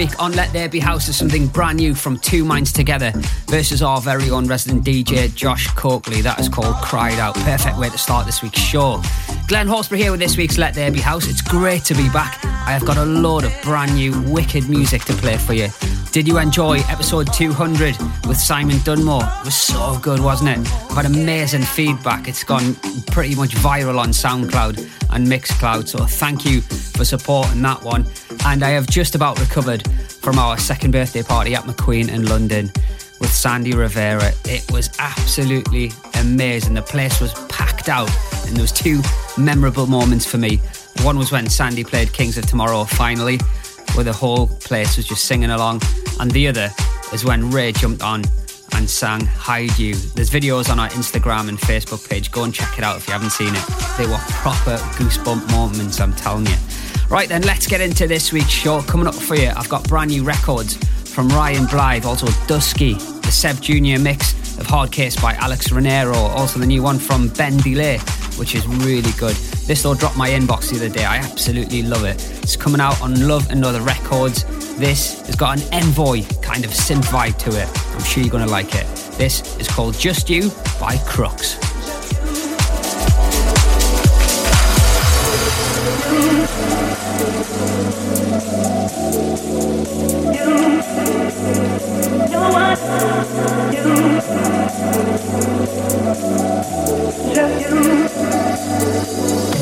Week on Let There Be House is something brand new from Two Minds Together versus our very own resident DJ Josh Coakley. That is called Cried Out. Perfect way to start this week's show. Glenn Horsburgh here with this week's Let There Be House. It's great to be back. I have got a load of brand new wicked music to play for you. Did you enjoy episode 200 with Simon Dunmore? It was so good, wasn't it? I've had amazing feedback. It's gone pretty much viral on SoundCloud and Mixcloud, so thank you for supporting that one. And I have just about recovered from our second birthday party at McQueen in London with Sandy Rivera. It was absolutely amazing. The place was packed out, and there was two memorable moments for me. One was when Sandy played Kings of Tomorrow finally, where the whole place was just singing along, and the other is when Ray jumped on and sang Hide You. There's videos on our Instagram and Facebook page. Go and check it out if you haven't seen it. They were proper goosebump moments, I'm telling you. Right then, let's get into this week's show. Coming up for you, I've got brand new records from Ryan Blyth, also Dusky, the Sebb Junior mix of Hard Case by Alex Ranerro, also the new one from Ben Delay, which is really good. This all dropped my inbox the other day. I absolutely love it. It's coming out on Love and Other Records. This has got an envoy kind of synth vibe to it. I'm sure you're going to like it. This is called Just You by Crooks. Just you.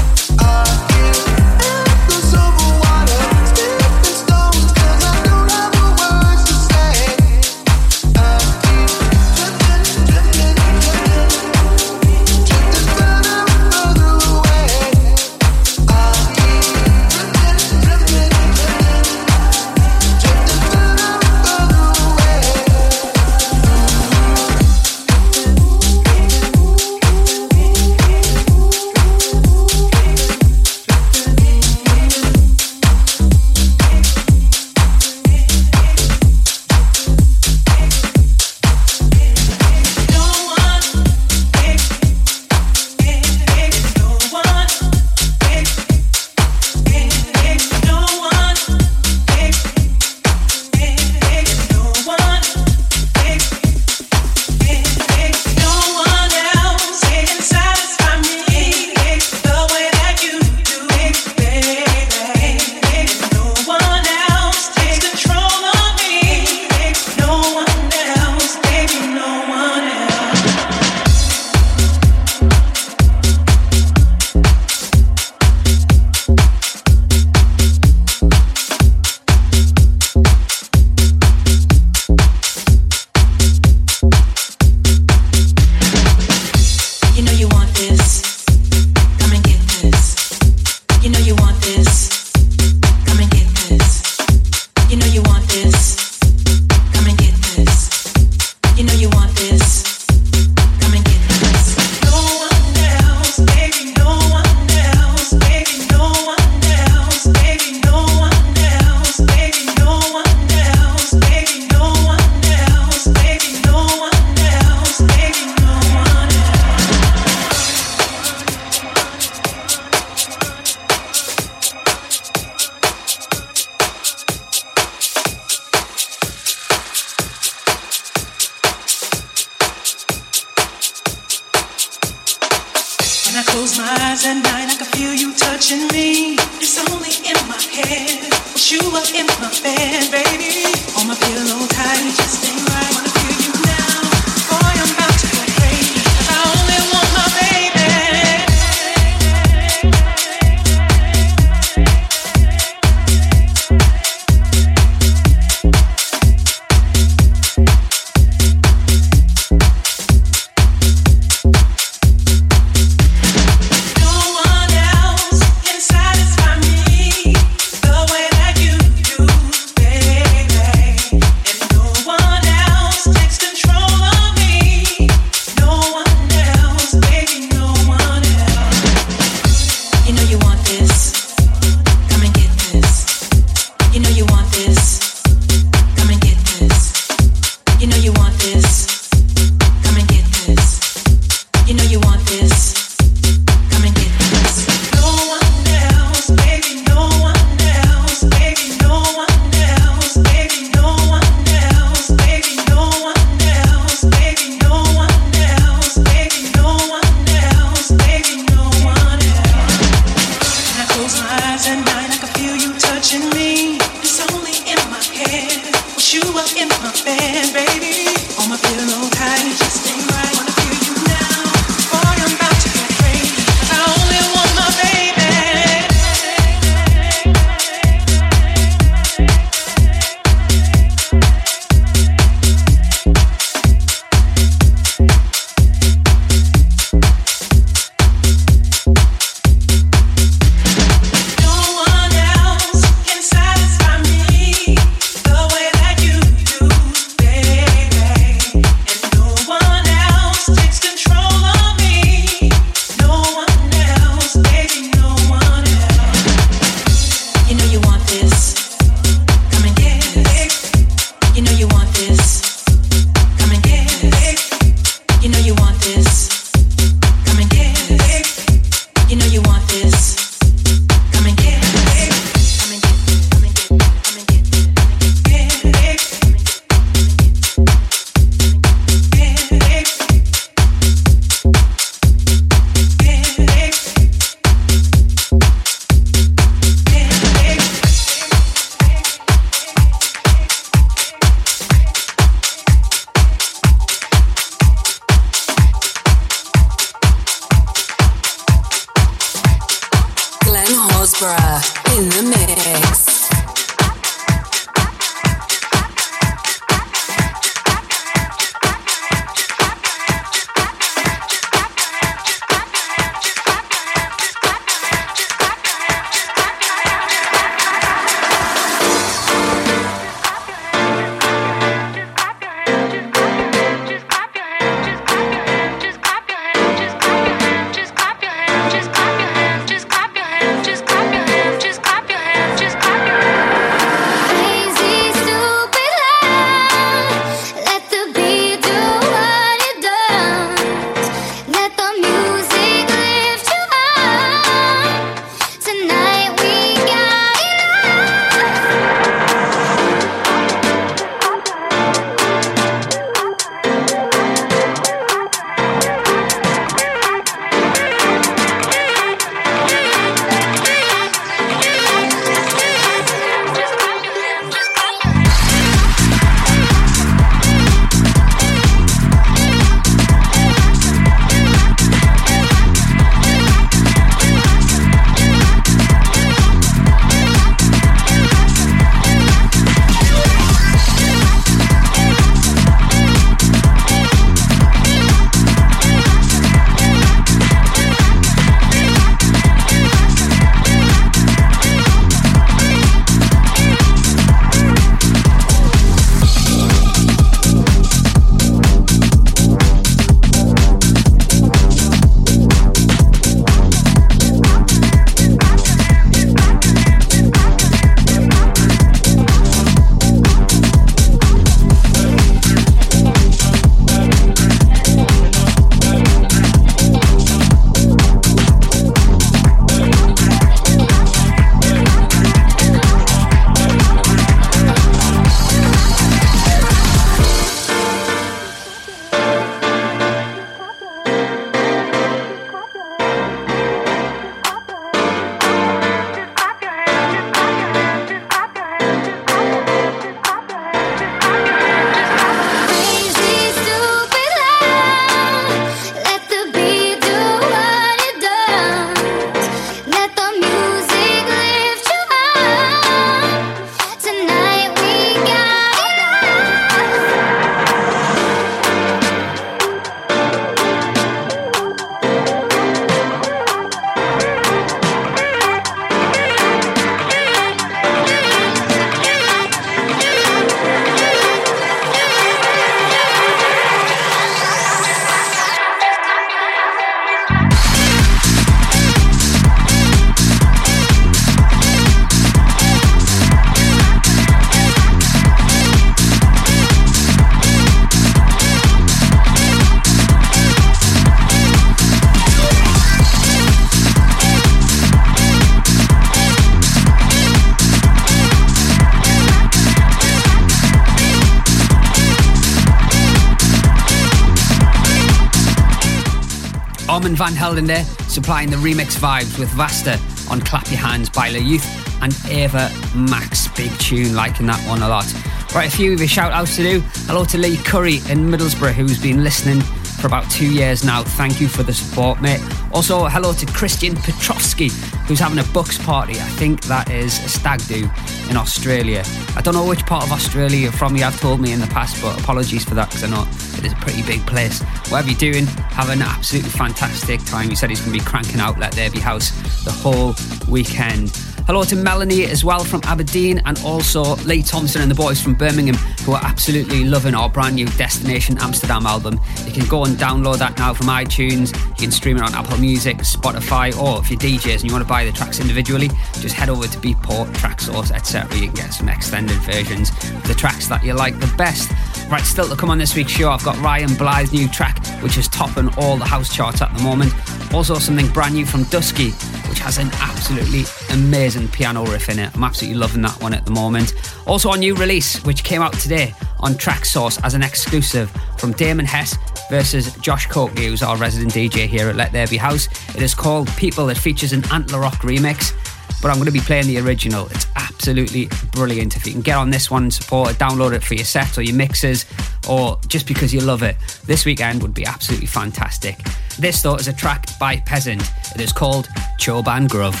Armand van Helden there, supplying the remix vibes with Vasta on Clap Your Hands by La Youth and Ava Max. Big tune, liking that one a lot. Right, a few of your shout outs to do. Hello to Lee Curry in Middlesbrough, who's been listening for about two years now. Thank you for the support, mate. Also, hello to Christian Petrovsky, who's having a Bucks party. I think that is a stag do in Australia. I don't know which part of Australia you're from, you have told me in the past, but apologies for that because I know it is a pretty big place. Whatever you're doing, have an absolutely fantastic time. He said he's going to be cranking out Let There Be House the whole weekend. Hello to Melanie as well from Aberdeen and also Lee Thompson and the boys from Birmingham who are absolutely loving our brand new Destination Amsterdam album. You can go and download that now from iTunes. You can stream it on Apple Music, Spotify, or if you're DJs and you want to buy the tracks individually, just head over to Beatport, Traxsource, etc. You can get some extended versions of the tracks that you like the best. Right, still to come on this week's show, I've got Ryan Blyth's new track, which is topping all the house charts at the moment. Also, something brand new from Dusky, which has an absolutely amazing piano riff in it. I'm absolutely loving that one at the moment. Also, a new release, which came out today on Traxsource as an exclusive from Damon Hess versus Josh Coakley, who's our resident DJ here at Let There Be House. It is called People. It features an Antler Rock remix but I'm going to be playing the original. It's absolutely brilliant. If you can get on this one and support it, download it for your sets or your mixes, or just because you love it, this weekend would be absolutely fantastic. This, though, is a track by Peasant. It is called Choban Grove.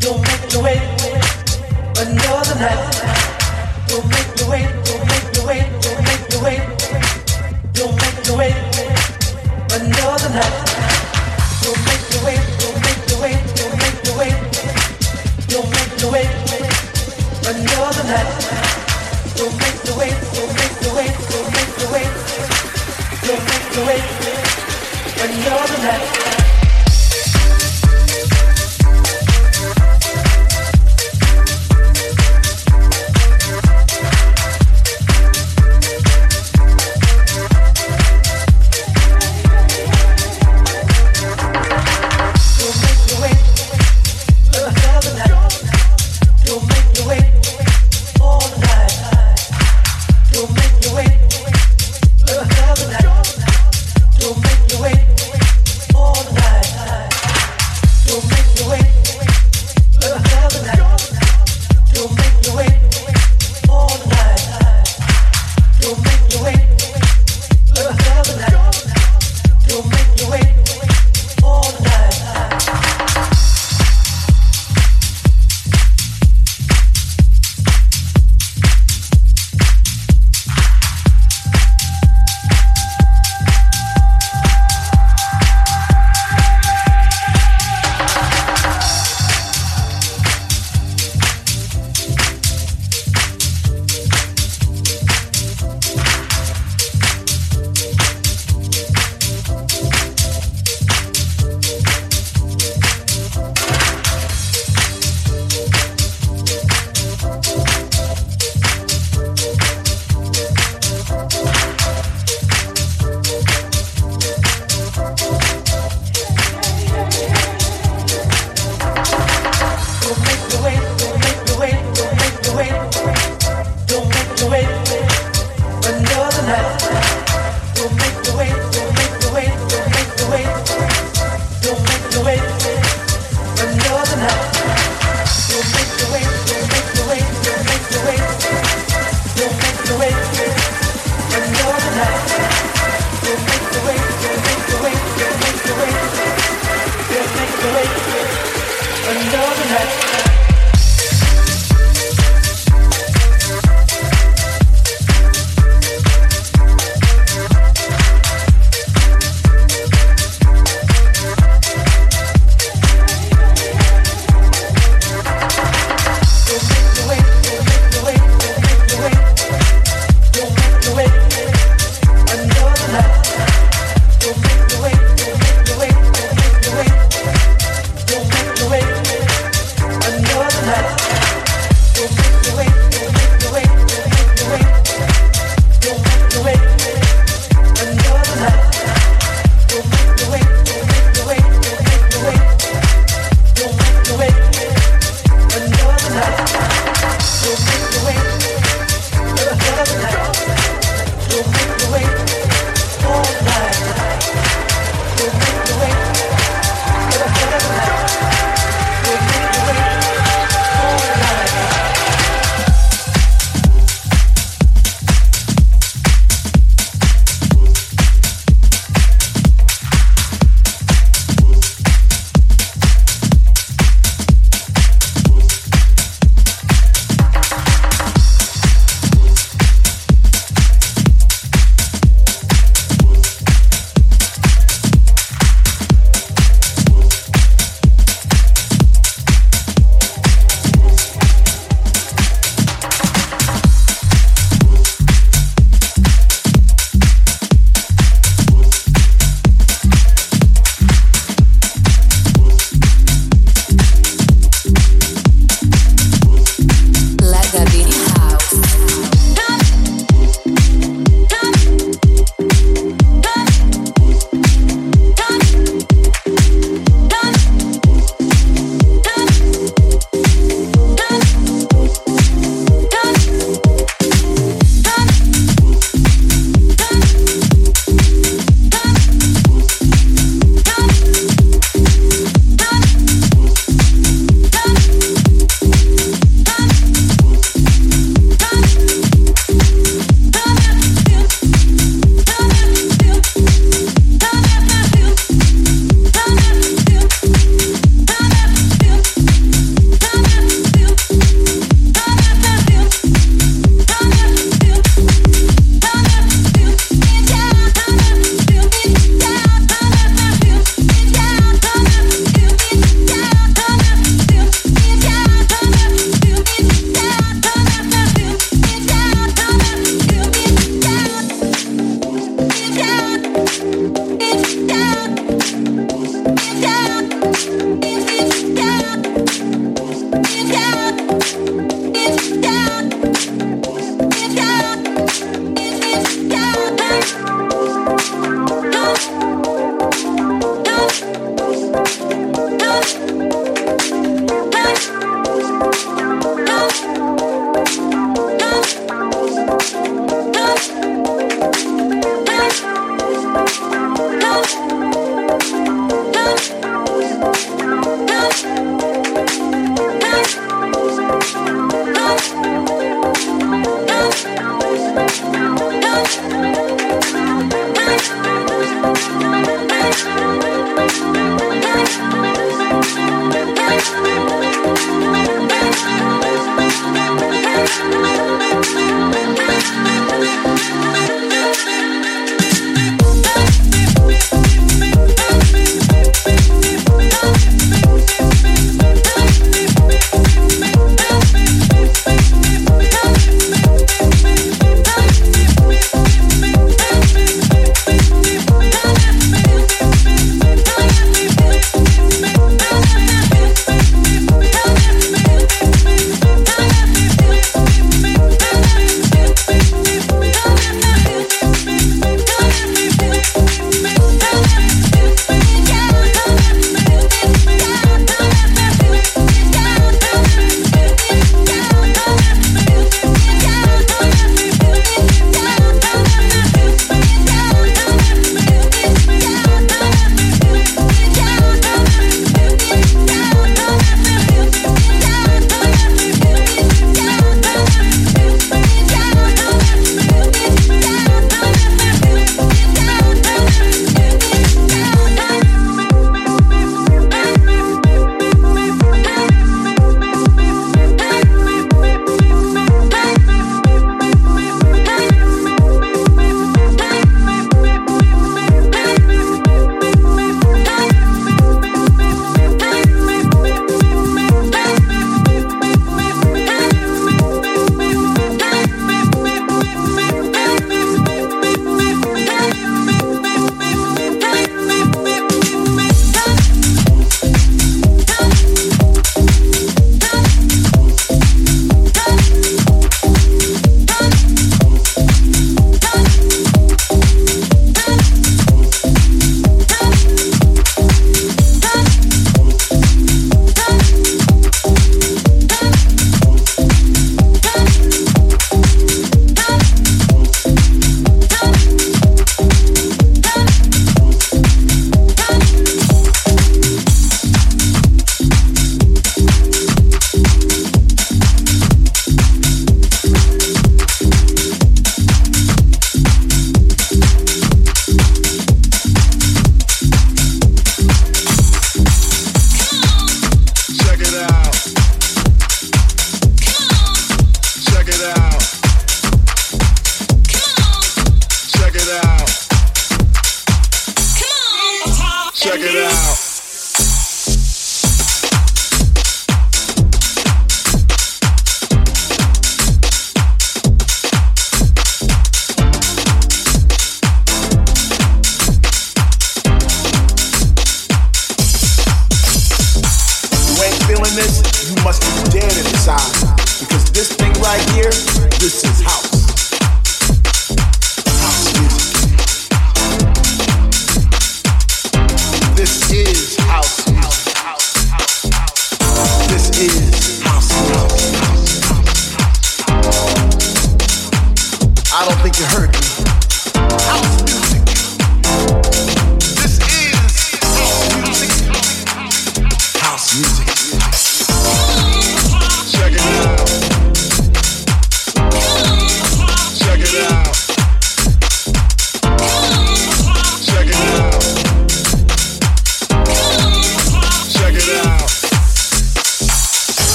Don't make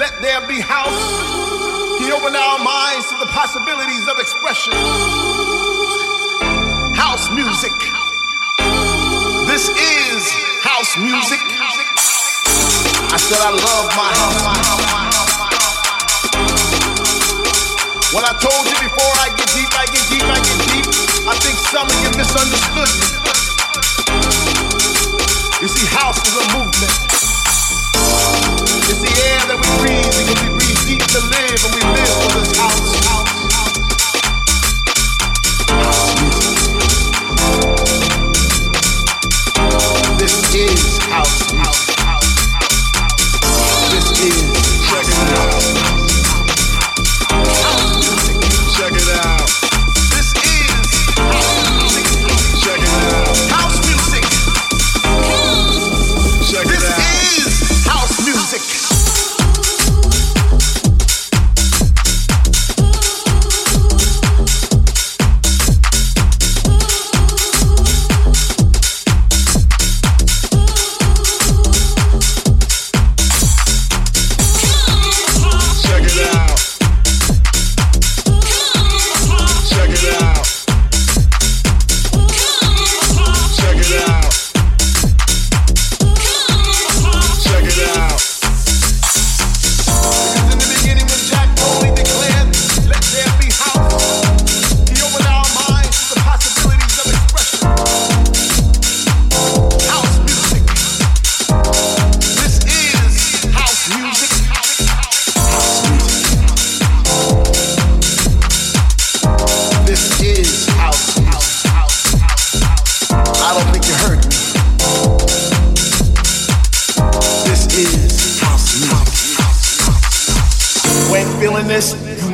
Let there be house. He opened our minds to the possibilities of expression. House music. This is house music. I said I love my house. What I told you before, I get deep, I get deep, I get deep. I think some of you misunderstood me. You see, house is a movement. It's the air that we breathe because we breathe deep to live and we live for this house. This is house, house.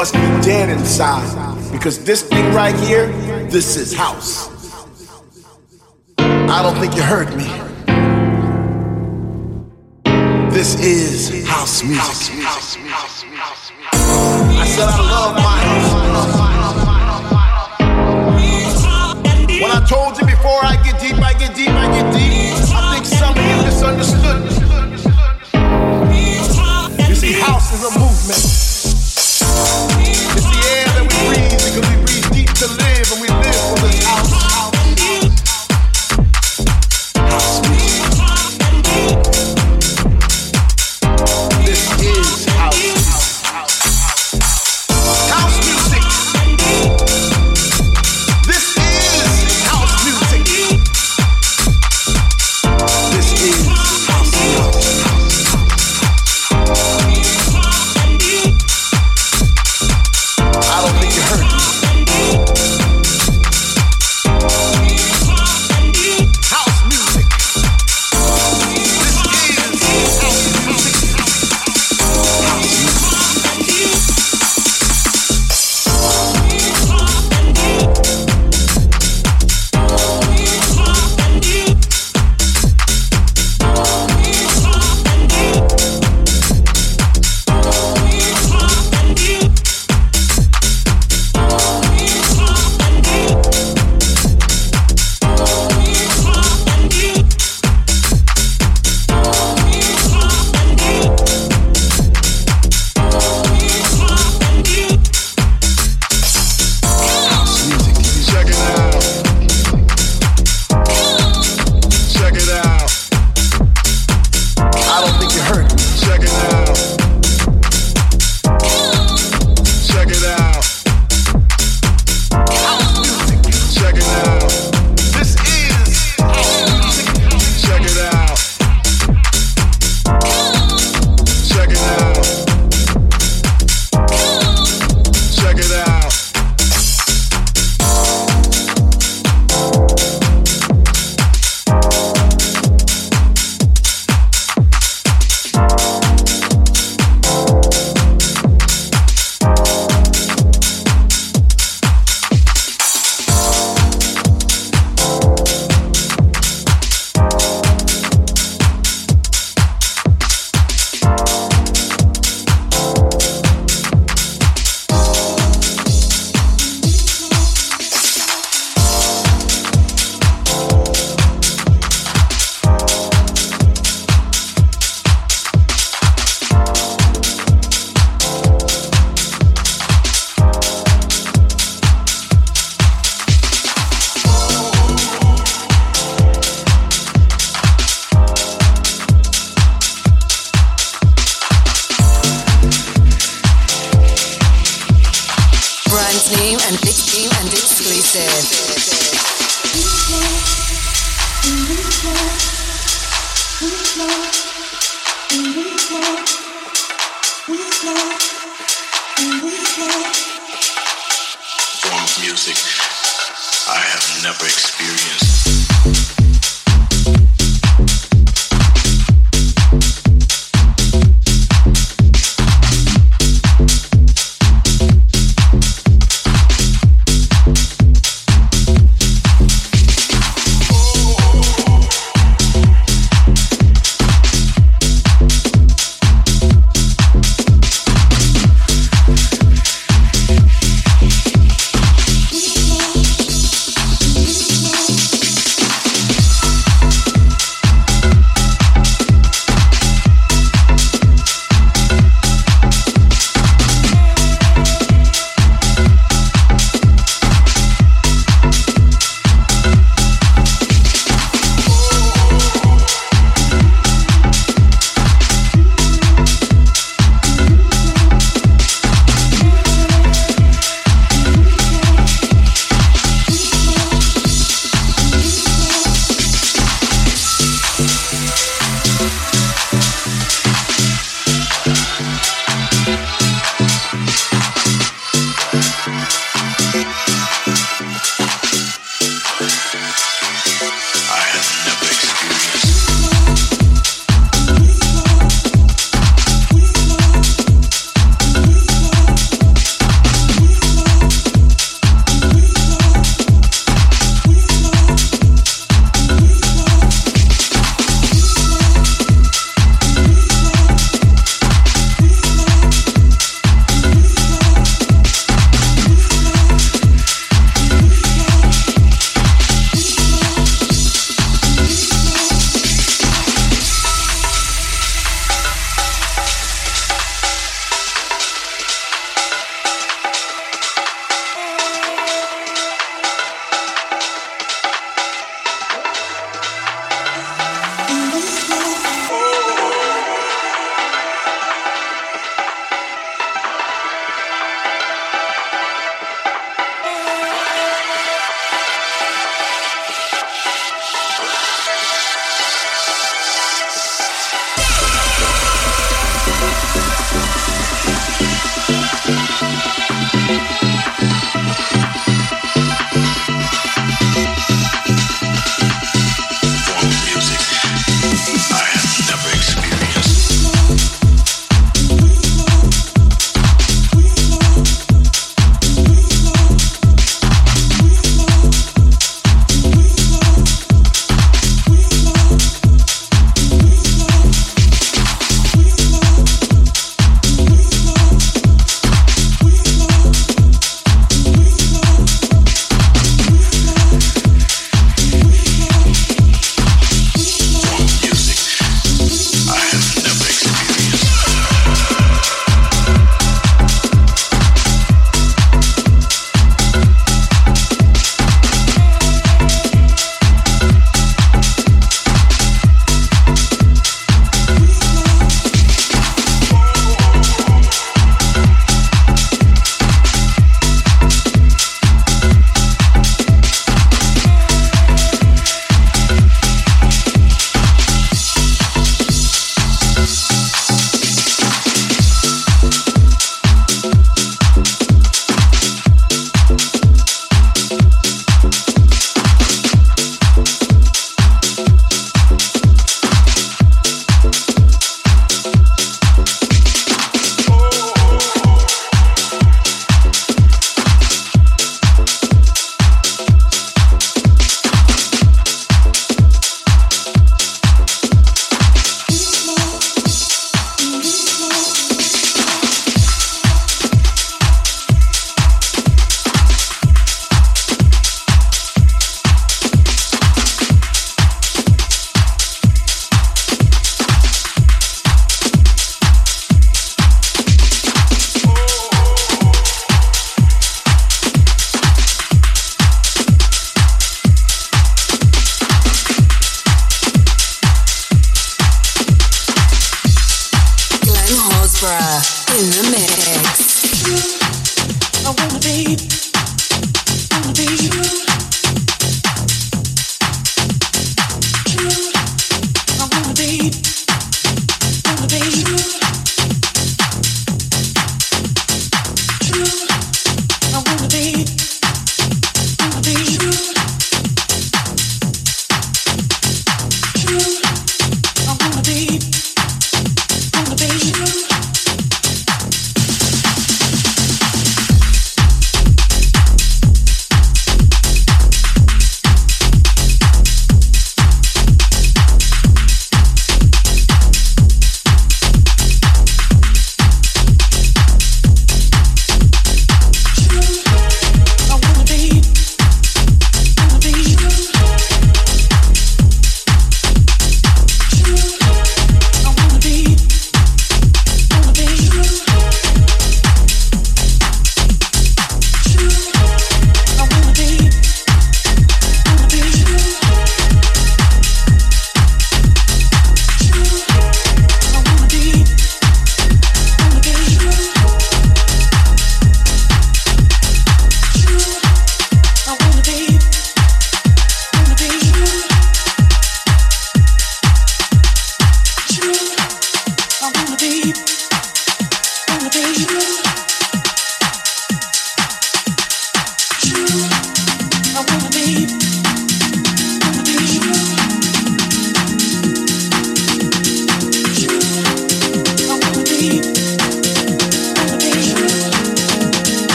Must be dead inside. Because this thing right here, this is house. I don't think you heard me. This is house music. I said I love my house. When I told you before I get deep, I get deep, I get deep. I think some of you misunderstood. You see, house is a movement.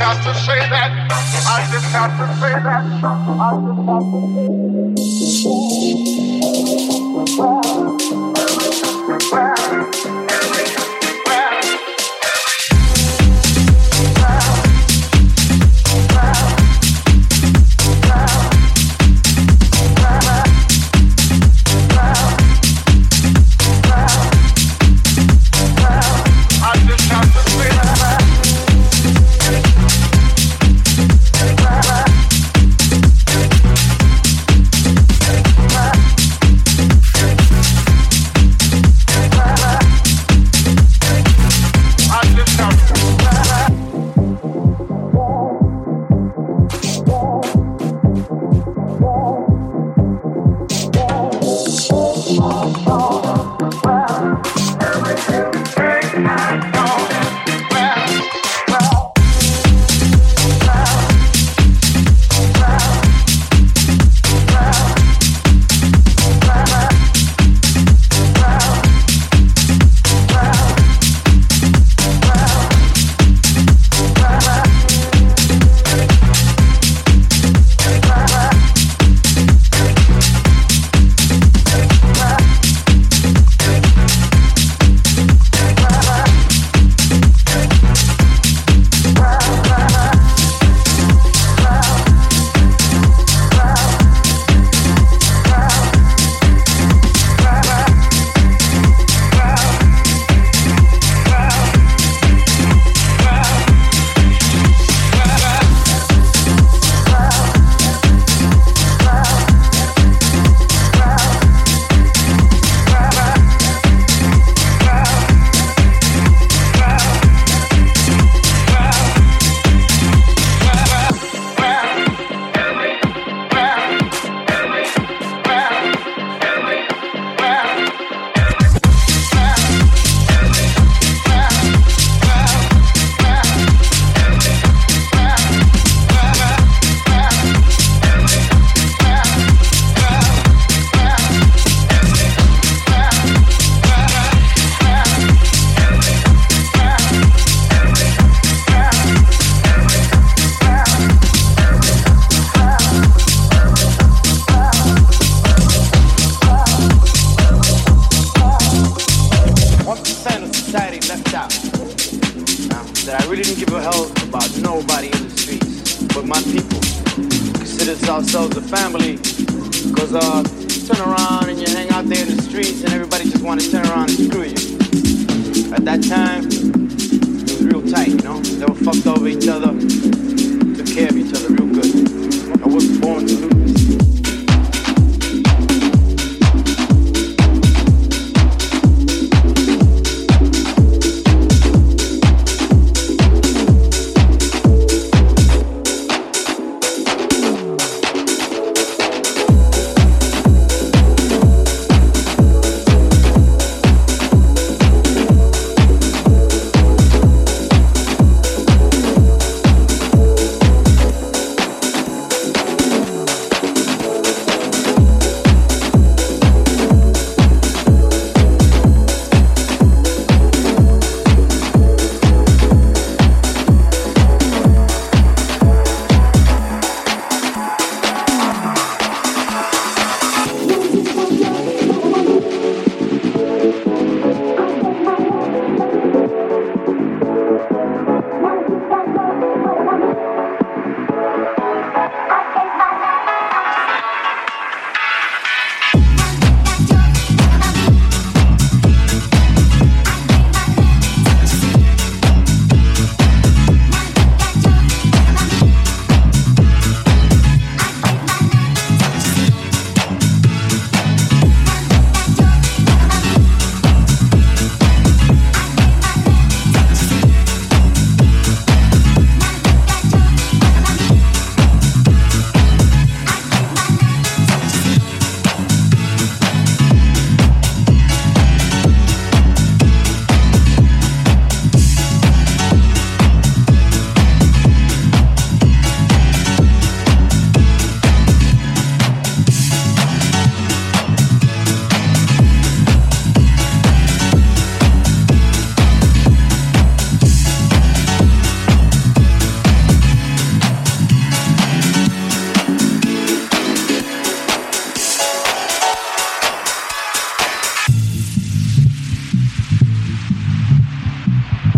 have to say that. I just have to say that. I just have to say that.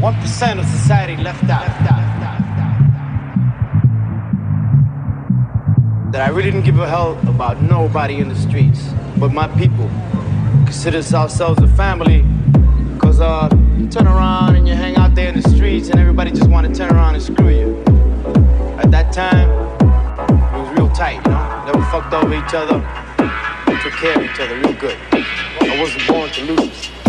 1% of society left out. Left out. That I really didn't give a hell about nobody in the streets, but my people. Consider ourselves a family, cause uh, you turn around and you hang out there in the streets and everybody just wanna turn around and screw you. At that time, it was real tight, you know? Never fucked over each other, took care of each other real good. I wasn't born to lose.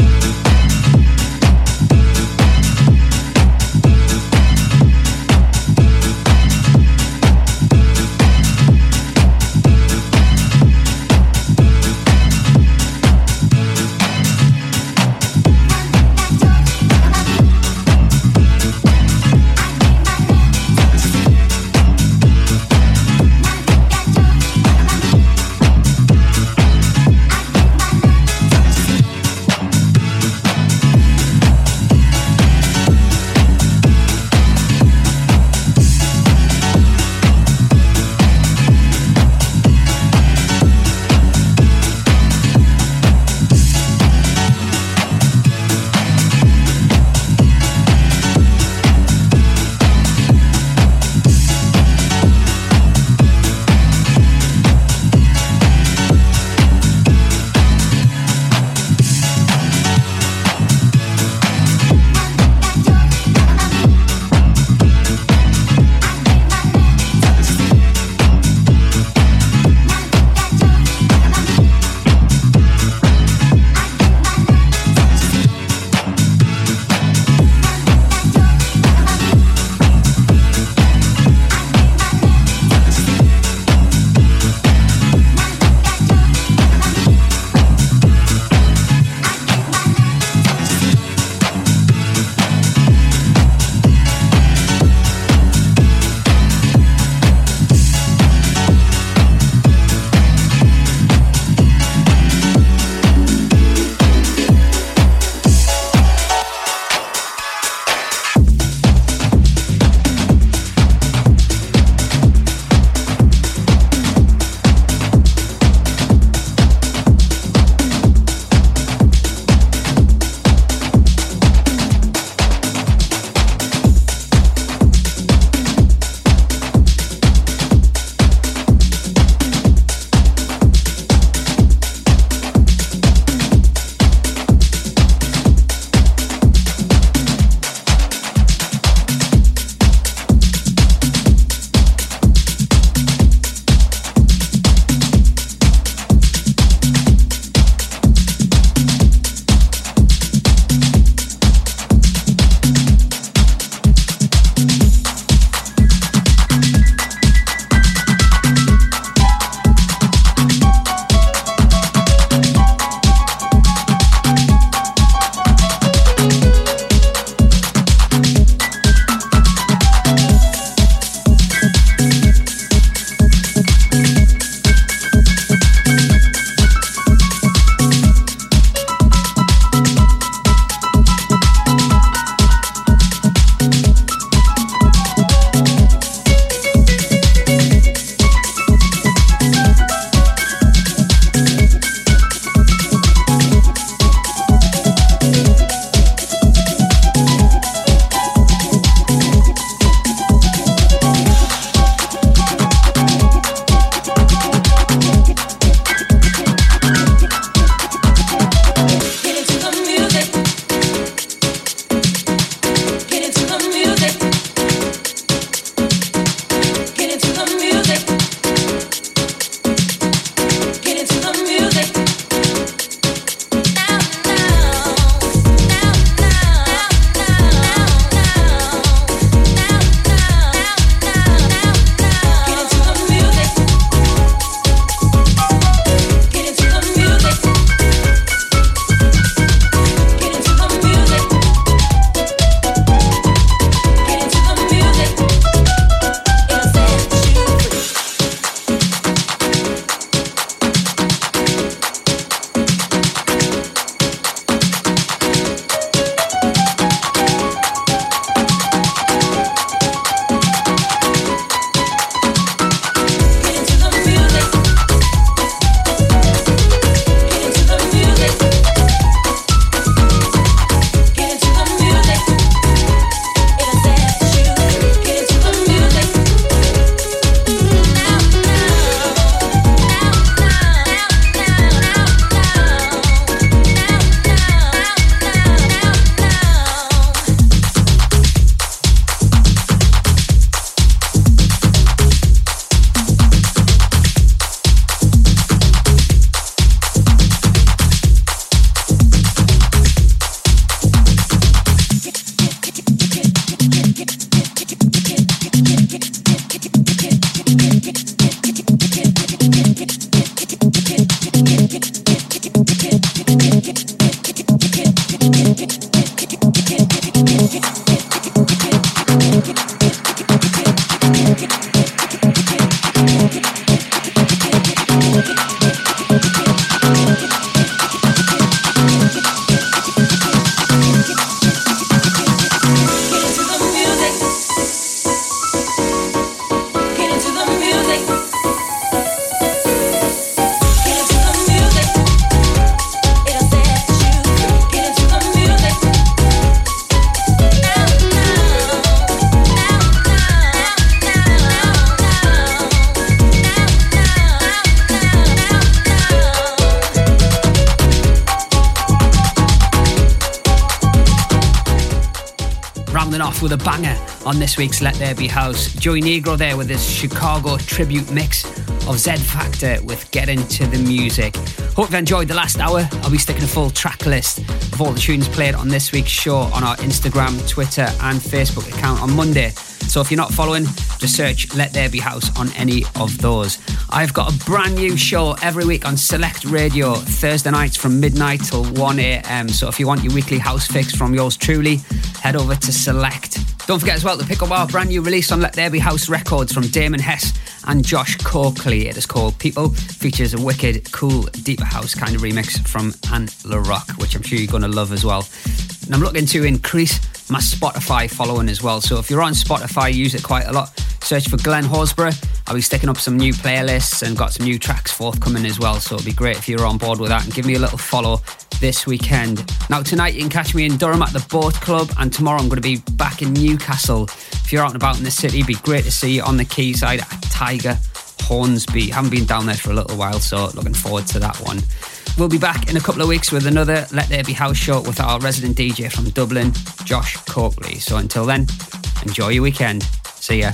Banger on this week's Let There Be House. Joey Negro there with his Chicago tribute mix of Z Factor with Get Into the Music. Hope you've enjoyed the last hour. I'll be sticking a full track list of all the tunes played on this week's show on our Instagram, Twitter, and Facebook account on Monday. So if you're not following, just search Let There Be House on any of those. I've got a brand new show every week on Select Radio, Thursday nights from midnight till 1 a.m. So if you want your weekly house fix from yours truly, head over to Select. Don't forget as well to pick up our brand new release on Let There Be House Records from Damon Hess and Josh Coakley. It is called People, features a wicked, cool, deeper house kind of remix from Anne LaRock, which I'm sure you're going to love as well. And I'm looking to increase my Spotify following as well. So if you're on Spotify, use it quite a lot. Search for Glen Horsburgh. I'll be sticking up some new playlists and got some new tracks forthcoming as well. So it'd be great if you're on board with that and give me a little follow this weekend. Now, tonight you can catch me in Durham at the Boat Club, and tomorrow I'm going to be back in Newcastle. If you're out and about in the city, it'd be great to see you on the quayside at Tiger Hornsby. Haven't been down there for a little while, so looking forward to that one. We'll be back in a couple of weeks with another Let There Be House show with our resident DJ from Dublin, Josh Coakley. So until then, enjoy your weekend. See ya.